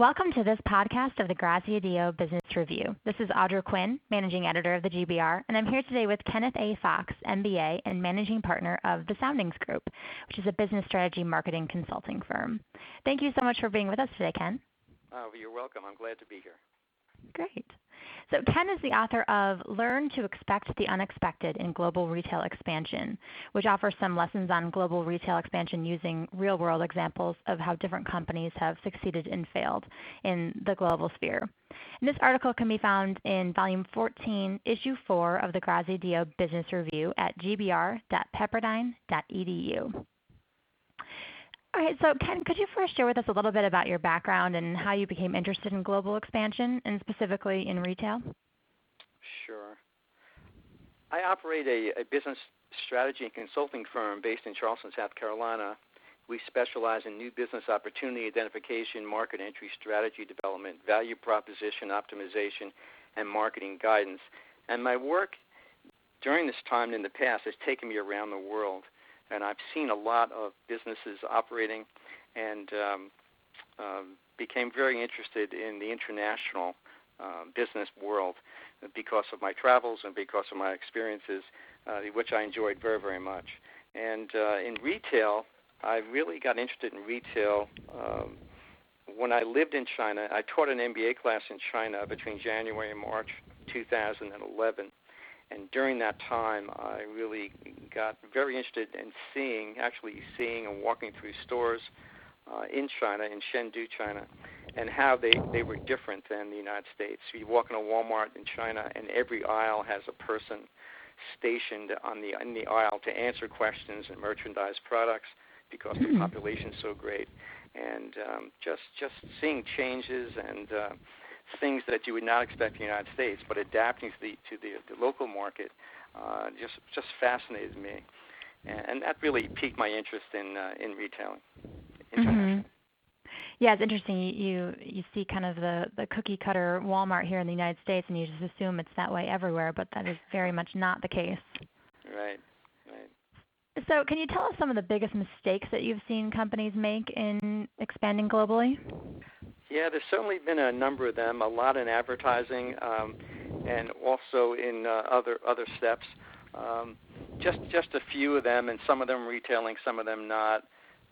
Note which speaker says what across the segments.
Speaker 1: Welcome to this podcast of the Graziadio Business Review. This is Audra Quinn, Managing Editor of the GBR, and I'm here today with Kenneth A. Fox, MBA and Managing Partner of The Soundings Group, which is a business strategy marketing consulting firm. Thank you so much for being with us today, Ken.
Speaker 2: Oh, you're welcome. I'm glad to be here.
Speaker 1: Great. So Ken is the author of Learn to Expect the Unexpected in Global Retail Expansion, which offers some lessons on global retail expansion using real world examples of how different companies have succeeded and failed in the global sphere. And this article can be found in volume 14, issue 4 of the Graziadio Business Review at gbr.pepperdine.edu. All right, so Ken, could you first share with us a little bit about your background and how you became interested in global expansion and specifically in retail?
Speaker 2: Sure. I operate a, a business strategy and consulting firm based in Charleston, South Carolina. We specialize in new business opportunity identification, market entry strategy development, value proposition optimization, and marketing guidance. And my work during this time in the past has taken me around the world and I've seen a lot of businesses operating, and um, um, became very interested in the international uh, business world because of my travels and because of my experiences, uh, which I enjoyed very, very much. And uh, in retail, I really got interested in retail. Um, when I lived in China, I taught an MBA class in China between January and March 2011 and during that time, I really got very interested in seeing, actually seeing and walking through stores uh, in China, in Chengdu, China, and how they, they were different than the United States. You walk in a Walmart in China, and every aisle has a person stationed on the in the aisle to answer questions and merchandise products because the hmm. population is so great, and um, just just seeing changes and uh, things that you would not expect in the United States, but adapting to the to the, the local market uh, just just fascinated me, and, and that really piqued my interest in uh, in retailing.
Speaker 1: Mm-hmm. Yeah, it's interesting. You you see kind of the the cookie cutter Walmart here in the United States, and you just assume it's that way everywhere, but that is very much not the case.
Speaker 2: Right. Right.
Speaker 1: So, can you tell us some of the biggest mistakes that you've seen companies make in expanding globally?
Speaker 2: Yeah, there's certainly been a number of them. A lot in advertising, um, and also in uh, other other steps. Um, just just a few of them, and some of them retailing, some of them not.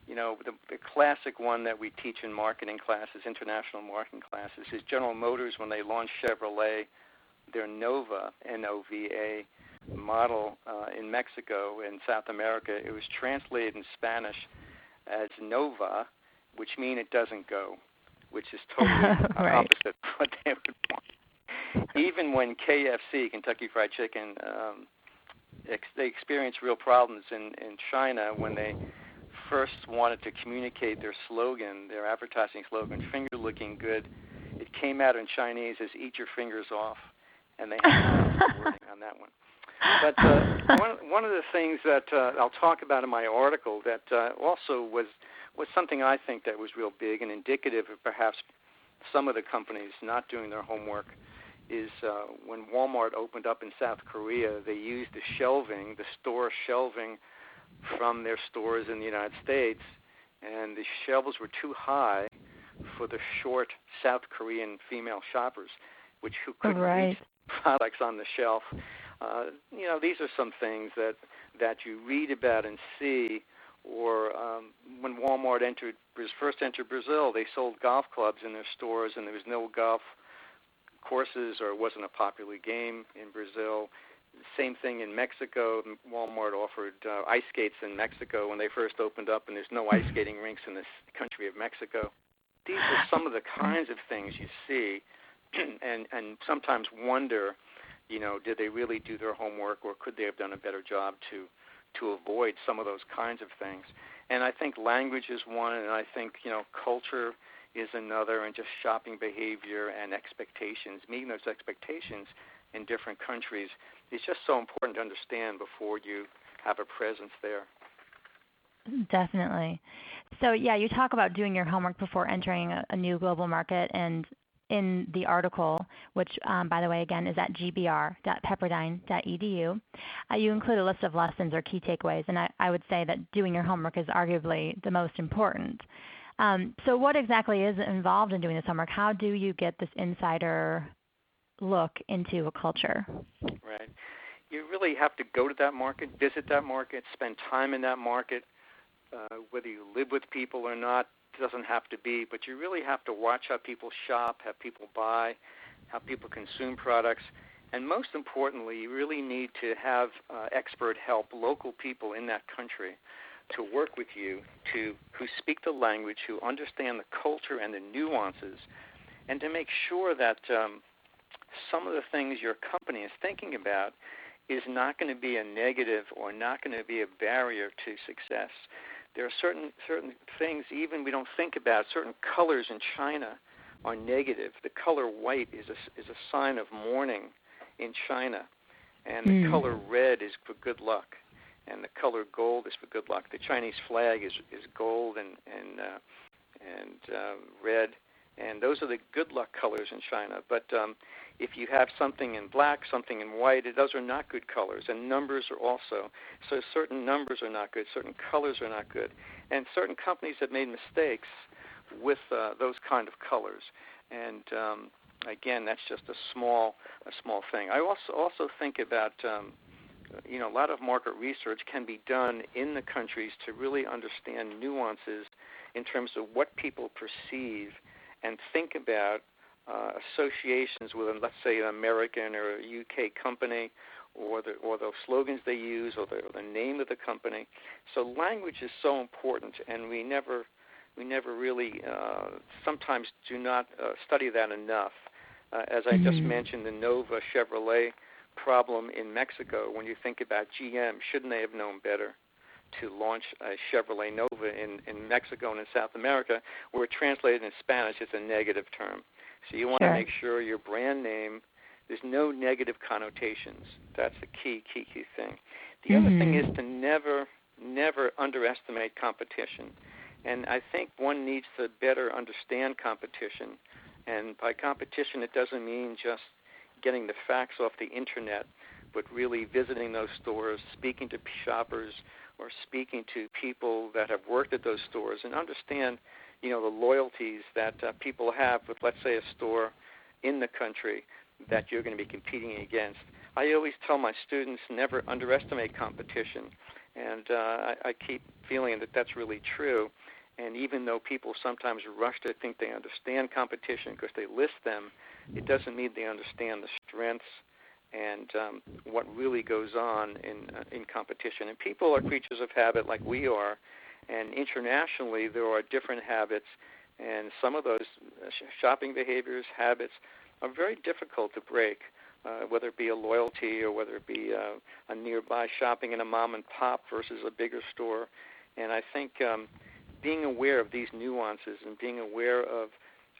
Speaker 2: You know, the, the classic one that we teach in marketing classes, international marketing classes, is General Motors when they launched Chevrolet, their Nova N-O-V-A model uh, in Mexico and South America. It was translated in Spanish as Nova, which means it doesn't go which is totally right. opposite of what they would want. Even when KFC, Kentucky Fried Chicken, um, ex- they experienced real problems in in China when they first wanted to communicate their slogan, their advertising slogan, "Finger looking good." It came out in Chinese as "Eat your fingers off," and they had wording on that one. But uh, one one of the things that uh, I'll talk about in my article that uh, also was was something I think that was real big and indicative of perhaps some of the companies not doing their homework is uh, when Walmart opened up in South Korea, they used the shelving, the store shelving from their stores in the United States, and the shelves were too high for the short South Korean female shoppers, which who couldn't
Speaker 1: right.
Speaker 2: reach products on the shelf. Uh, you know, these are some things that that you read about and see or um, when Walmart entered first entered Brazil, they sold golf clubs in their stores, and there was no golf courses, or it wasn't a popular game in Brazil. Same thing in Mexico. Walmart offered uh, ice skates in Mexico when they first opened up, and there's no ice skating rinks in this country of Mexico. These are some of the kinds of things you see, and and sometimes wonder, you know, did they really do their homework, or could they have done a better job to to avoid some of those kinds of things. And I think language is one, and I think you know culture is another, and just shopping behavior and expectations, meeting those expectations in different countries is just so important to understand before you have a presence there.
Speaker 1: Definitely. So yeah, you talk about doing your homework before entering a, a new global market, and in the article, which, um, by the way, again, is at gbr.pepperdine.edu, uh, you include a list of lessons or key takeaways, and I, I, would say that doing your homework is arguably the most important. Um, so, what exactly is involved in doing this homework? How do you get this insider look into a culture?
Speaker 2: Right. You really have to go to that market, visit that market, spend time in that market. Uh, whether you live with people or not doesn't have to be, but you really have to watch how people shop, how people buy, how people consume products. And most importantly, you really need to have uh, expert help, local people in that country to work with you to who speak the language, who understand the culture and the nuances, and to make sure that um, some of the things your company is thinking about is not going to be a negative or not going to be a barrier to success. There are certain certain things even we don't think about. Certain colors in China are negative. The color white is a is a sign of mourning in China, and the mm. color red is for good luck and the color gold is for good luck. The Chinese flag is is gold and and uh, and uh, red, and those are the good luck colors in China. But um, if you have something in black, something in white, those are not good colors. And numbers are also. So certain numbers are not good, certain colors are not good, and certain companies have made mistakes with uh, those kind of colors. And um, again, that's just a small a small thing. I also also think about um, you know, a lot of market research can be done in the countries to really understand nuances in terms of what people perceive and think about uh, associations with, let's say, an American or a UK company, or the or the slogans they use, or the, or the name of the company. So language is so important, and we never we never really uh, sometimes do not uh, study that enough. Uh, as I mm-hmm. just mentioned, the Nova Chevrolet problem in Mexico when you think about GM. Shouldn't they have known better to launch a Chevrolet Nova in, in Mexico and in South America, where translated in Spanish it's a negative term. So you want sure. to make sure your brand name there's no negative connotations. That's the key, key, key thing. The mm-hmm. other thing is to never, never underestimate competition. And I think one needs to better understand competition. And by competition, it doesn't mean just getting the facts off the internet, but really visiting those stores, speaking to shoppers, or speaking to people that have worked at those stores, and understand, you know, the loyalties that uh, people have with, let's say, a store in the country that you're going to be competing against. I always tell my students never underestimate competition, and uh, I, I keep feeling that that's really true. And even though people sometimes rush to think they understand competition because they list them, it doesn't mean they understand the strengths and um, what really goes on in uh, in competition. And people are creatures of habit, like we are. And internationally, there are different habits, and some of those uh, shopping behaviors, habits, are very difficult to break. Uh, whether it be a loyalty or whether it be uh, a nearby shopping in a mom and pop versus a bigger store. And I think um, being aware of these nuances and being aware of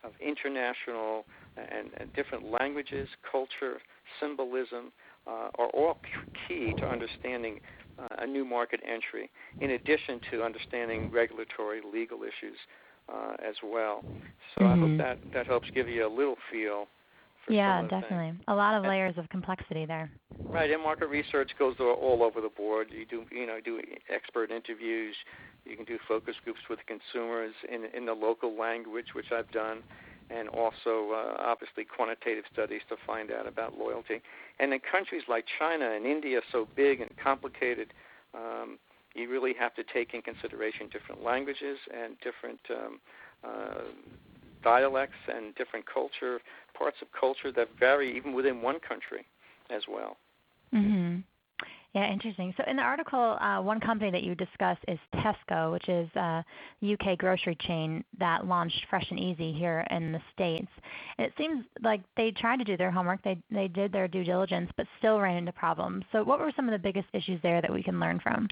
Speaker 2: of international and, and different languages, culture, symbolism uh, are all key to understanding uh, a new market entry, in addition to understanding regulatory legal issues uh, as well. So mm-hmm. I hope mm-hmm. that, that helps give you a little feel.
Speaker 1: yeah, definitely. Things. A lot of layers of complexity there.
Speaker 2: Right, and market research goes all over the board. You do, you know, do expert interviews. You can do focus groups with consumers in in the local language, which I've done and also uh, obviously quantitative studies to find out about loyalty. And in countries like China and India, so big and complicated, um, you really have to take in consideration different languages and different um, uh, dialects and different culture, parts of culture that vary even within one country as well.
Speaker 1: Mm-hmm. Yeah, interesting. So in the article, uh, one company that you discuss is Tesco, which is a UK grocery chain that launched Fresh and Easy here in the States. And it seems like they tried to do their homework, they, they did their due diligence, but still ran into problems. So what were some of the biggest issues there that we can learn from?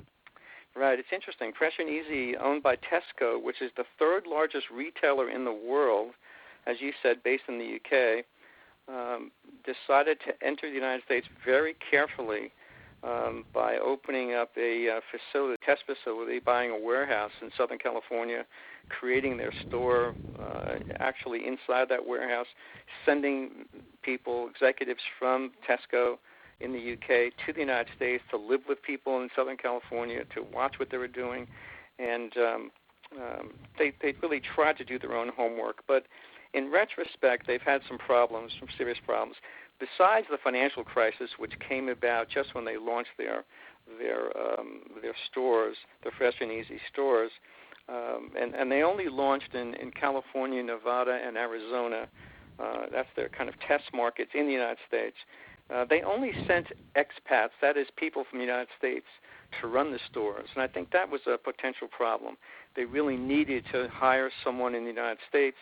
Speaker 2: Right, it's interesting. Fresh and Easy, owned by Tesco, which is the third largest retailer in the world, as you said, based in the UK, um, decided to enter the United States very carefully um, by opening up a uh, facility, test facility, buying a warehouse in Southern California, creating their store uh, actually inside that warehouse, sending people, executives from Tesco in the UK to the United States to live with people in Southern California, to watch what they were doing, and um, um, they they really tried to do their own homework, but in retrospect, they've had some problems, some serious problems. Besides the financial crisis, which came about just when they launched their their um, their stores, their fresh and easy stores, um, and and they only launched in in California, Nevada, and Arizona. Uh, that's their kind of test markets in the United States. Uh, they only sent expats, that is, people from the United States, to run the stores, and I think that was a potential problem. They really needed to hire someone in the United States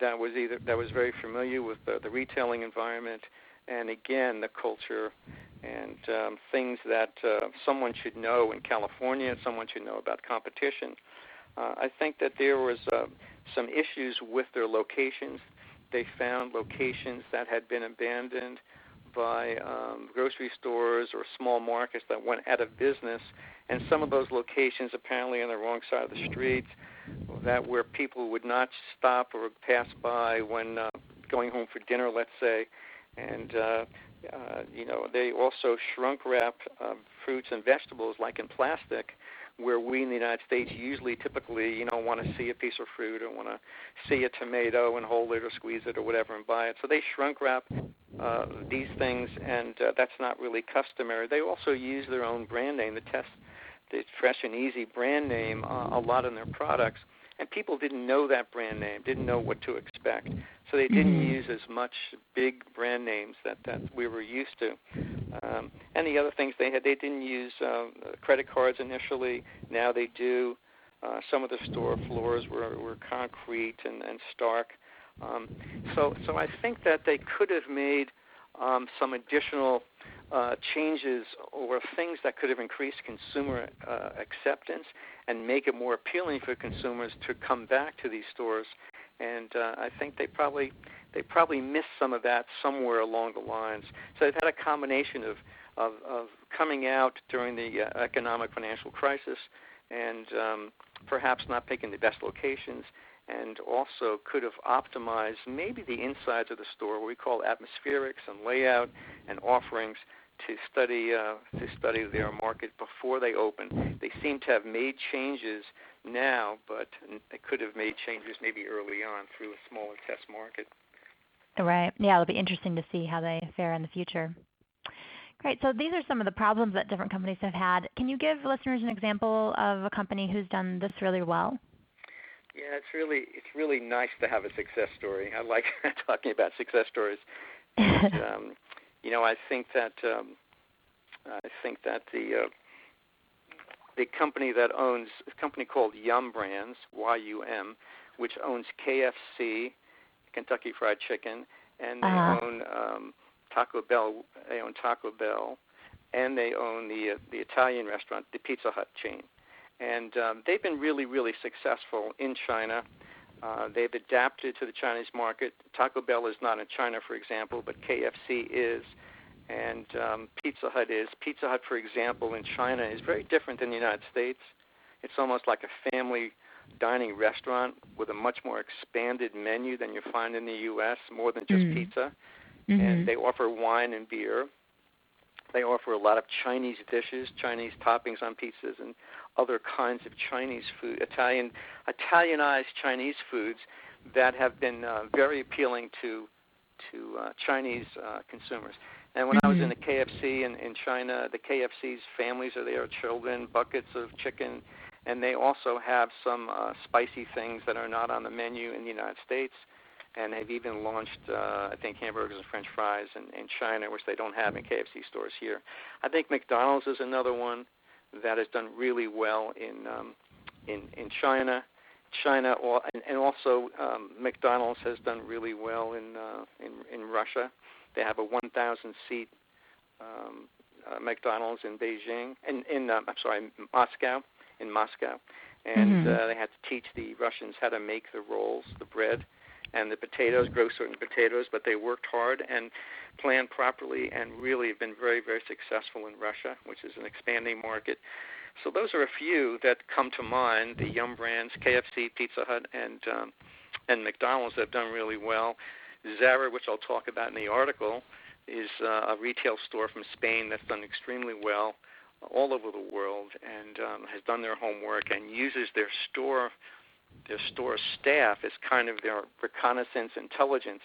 Speaker 2: that was either that was very familiar with the, the retailing environment, and again the culture and um, things that uh, someone should know in California, someone should know about competition. Uh, I think that there was uh, some issues with their locations. They found locations that had been abandoned by um, grocery stores or small markets that went out of business, and some of those locations apparently on the wrong side of the street, that where people would not stop or pass by when uh, going home for dinner, let's say, and uh, uh, you know they also shrunk wrap uh, fruits and vegetables like in plastic where we in the United States usually typically you know want to see a piece of fruit or want to see a tomato and hold it or squeeze it or whatever and buy it. So they shrunk wrap uh, these things, and uh, that's not really customary. They also use their own brand name, the test, the Fresh and Easy brand name, uh, a lot in their products, and people didn't know that brand name, didn't know what to expect. So they didn't mm-hmm. use as much big brand names that that we were used to. Um, and the other things they had, they didn't use uh, credit cards initially. Now they do. Uh, some of the store floors were, were concrete and, and stark. Um, so, so I think that they could have made um, some additional uh, changes or things that could have increased consumer uh, acceptance and make it more appealing for consumers to come back to these stores. And uh, I think they probably they probably missed some of that somewhere along the lines. So they've had a combination of of, of coming out during the uh, economic financial crisis and um, perhaps not picking the best locations and also could have optimized maybe the insides of the store, what we call atmospherics and layout and offerings to study uh, to study their market before they open. They seem to have made changes now, but they could have made changes maybe early on through a smaller test market.
Speaker 1: Right. Yeah, it'll be interesting to see how they fare in the future. Great. So these are some of the problems that different companies have had. Can you give listeners an example of a company who's done this really well?
Speaker 2: Yeah, it's really it's really nice to have a success story. I like talking about success stories. And, um, you know, I think that um, I think that the uh, the company that owns a company called Yum Brands Y U M, which owns KFC, Kentucky Fried Chicken, and they uh-huh. own um, Taco Bell. They own Taco Bell, and they own the uh, the Italian restaurant, the Pizza Hut chain, and um, they've been really really successful in China. Uh, they've adapted to the Chinese market. Taco Bell is not in China, for example, but KFC is, and um, Pizza Hut is. Pizza Hut, for example, in China is very different than the United States. It's almost like a family dining restaurant with a much more expanded menu than you find in the U.S., more than just mm. pizza. Mm-hmm. And they offer wine and beer. They offer a lot of Chinese dishes, Chinese toppings on pizzas, and other kinds of Chinese food, Italian, Italianized Chinese foods that have been uh, very appealing to to uh, Chinese uh, consumers. And when mm-hmm. I was in the KFC in, in China, the KFC's families are there, children, buckets of chicken, and they also have some uh, spicy things that are not on the menu in the United States. And they've even launched, uh, I think, hamburgers and French fries in, in China, which they don't have in KFC stores here. I think McDonald's is another one that has done really well in um, in in China. China and, and also um, McDonald's has done really well in uh, in in Russia. They have a 1,000 seat um, uh, McDonald's in Beijing, and in, in uh, I'm sorry, Moscow, in Moscow, and mm-hmm. uh, they had to teach the Russians how to make the rolls, the bread, and the potatoes, grow certain potatoes. But they worked hard and planned properly, and really have been very, very successful in Russia, which is an expanding market. So those are a few that come to mind. The Yum brands, KFC, Pizza Hut, and um, and McDonald's have done really well. Zara, which I'll talk about in the article, is uh, a retail store from Spain that's done extremely well all over the world and um, has done their homework and uses their store their store staff as kind of their reconnaissance intelligence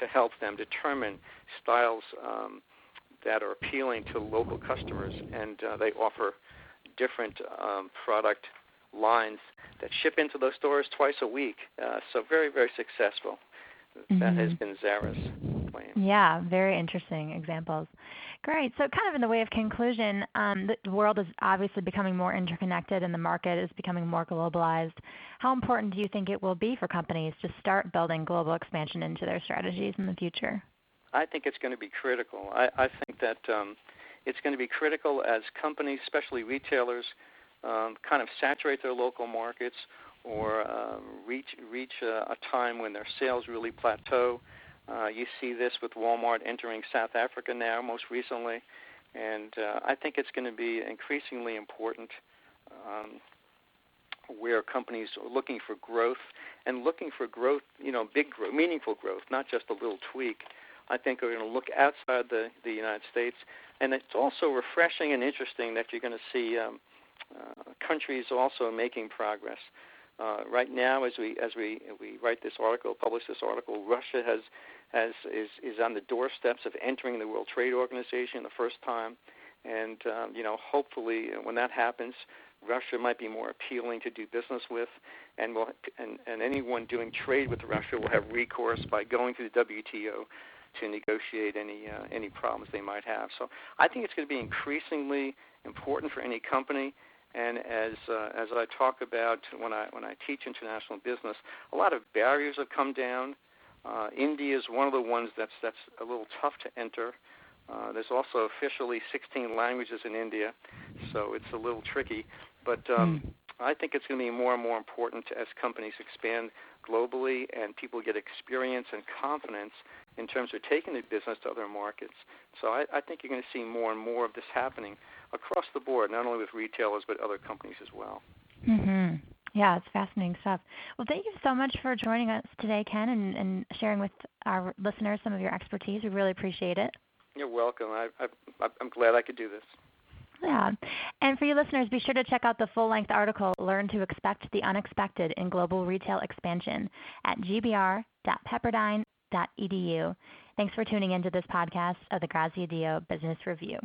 Speaker 2: to help them determine styles um, that are appealing to local customers, and uh, they offer different um, product lines that ship into those stores twice a week. Uh, so very, very successful. Mm-hmm. That has mm-hmm. been Zara's claim.
Speaker 1: Yeah, very interesting examples. Great. So, kind of in the way of conclusion, um, the world is obviously becoming more interconnected and the market is becoming more globalized. How important do you think it will be for companies to start building global expansion into their strategies in the future?
Speaker 2: I think it's going to be critical. I, I think that um, it's going to be critical as companies, especially retailers, um, kind of saturate their local markets or um, reach reach a, a time when their sales really plateau. Uh, you see this with Walmart entering South Africa now, most recently, and uh, I think it's going to be increasingly important um, where companies are looking for growth and looking for growth, you know, big growth, meaningful growth, not just a little tweak. I think are going to look outside the, the United States. And it's also refreshing and interesting that you're going to see um, uh, countries also making progress. Uh, right now, as we as we we write this article, publish this article, Russia has has is is on the doorsteps of entering the World Trade Organization the first time, and um, you know hopefully when that happens, Russia might be more appealing to do business with, and will and, and anyone doing trade with Russia will have recourse by going to the WTO to negotiate any uh, any problems they might have. So I think it's going to be increasingly important for any company. And as uh, as I talk about when I when I teach international business, a lot of barriers have come down. Uh, India is one of the ones that's that's a little tough to enter. Uh, there's also officially 16 languages in India, so it's a little tricky. But um, mm. I think it's going to be more and more important as companies expand globally and people get experience and confidence in terms of taking the business to other markets. So I, I think you're going to see more and more of this happening across the board, not only with retailers but other companies as well.
Speaker 1: Mm-hmm. Yeah, it's fascinating stuff. Well, thank you so much for joining us today, Ken, and, and sharing with our listeners some of your expertise. We really appreciate it.
Speaker 2: You're welcome. I, I, I'm glad I could do this.
Speaker 1: Yeah. And for you listeners, be sure to check out the full length article, Learn to Expect the Unexpected in Global Retail Expansion, at gbr.pepperdine.edu. Thanks for tuning into this podcast of the Graziadio Business Review.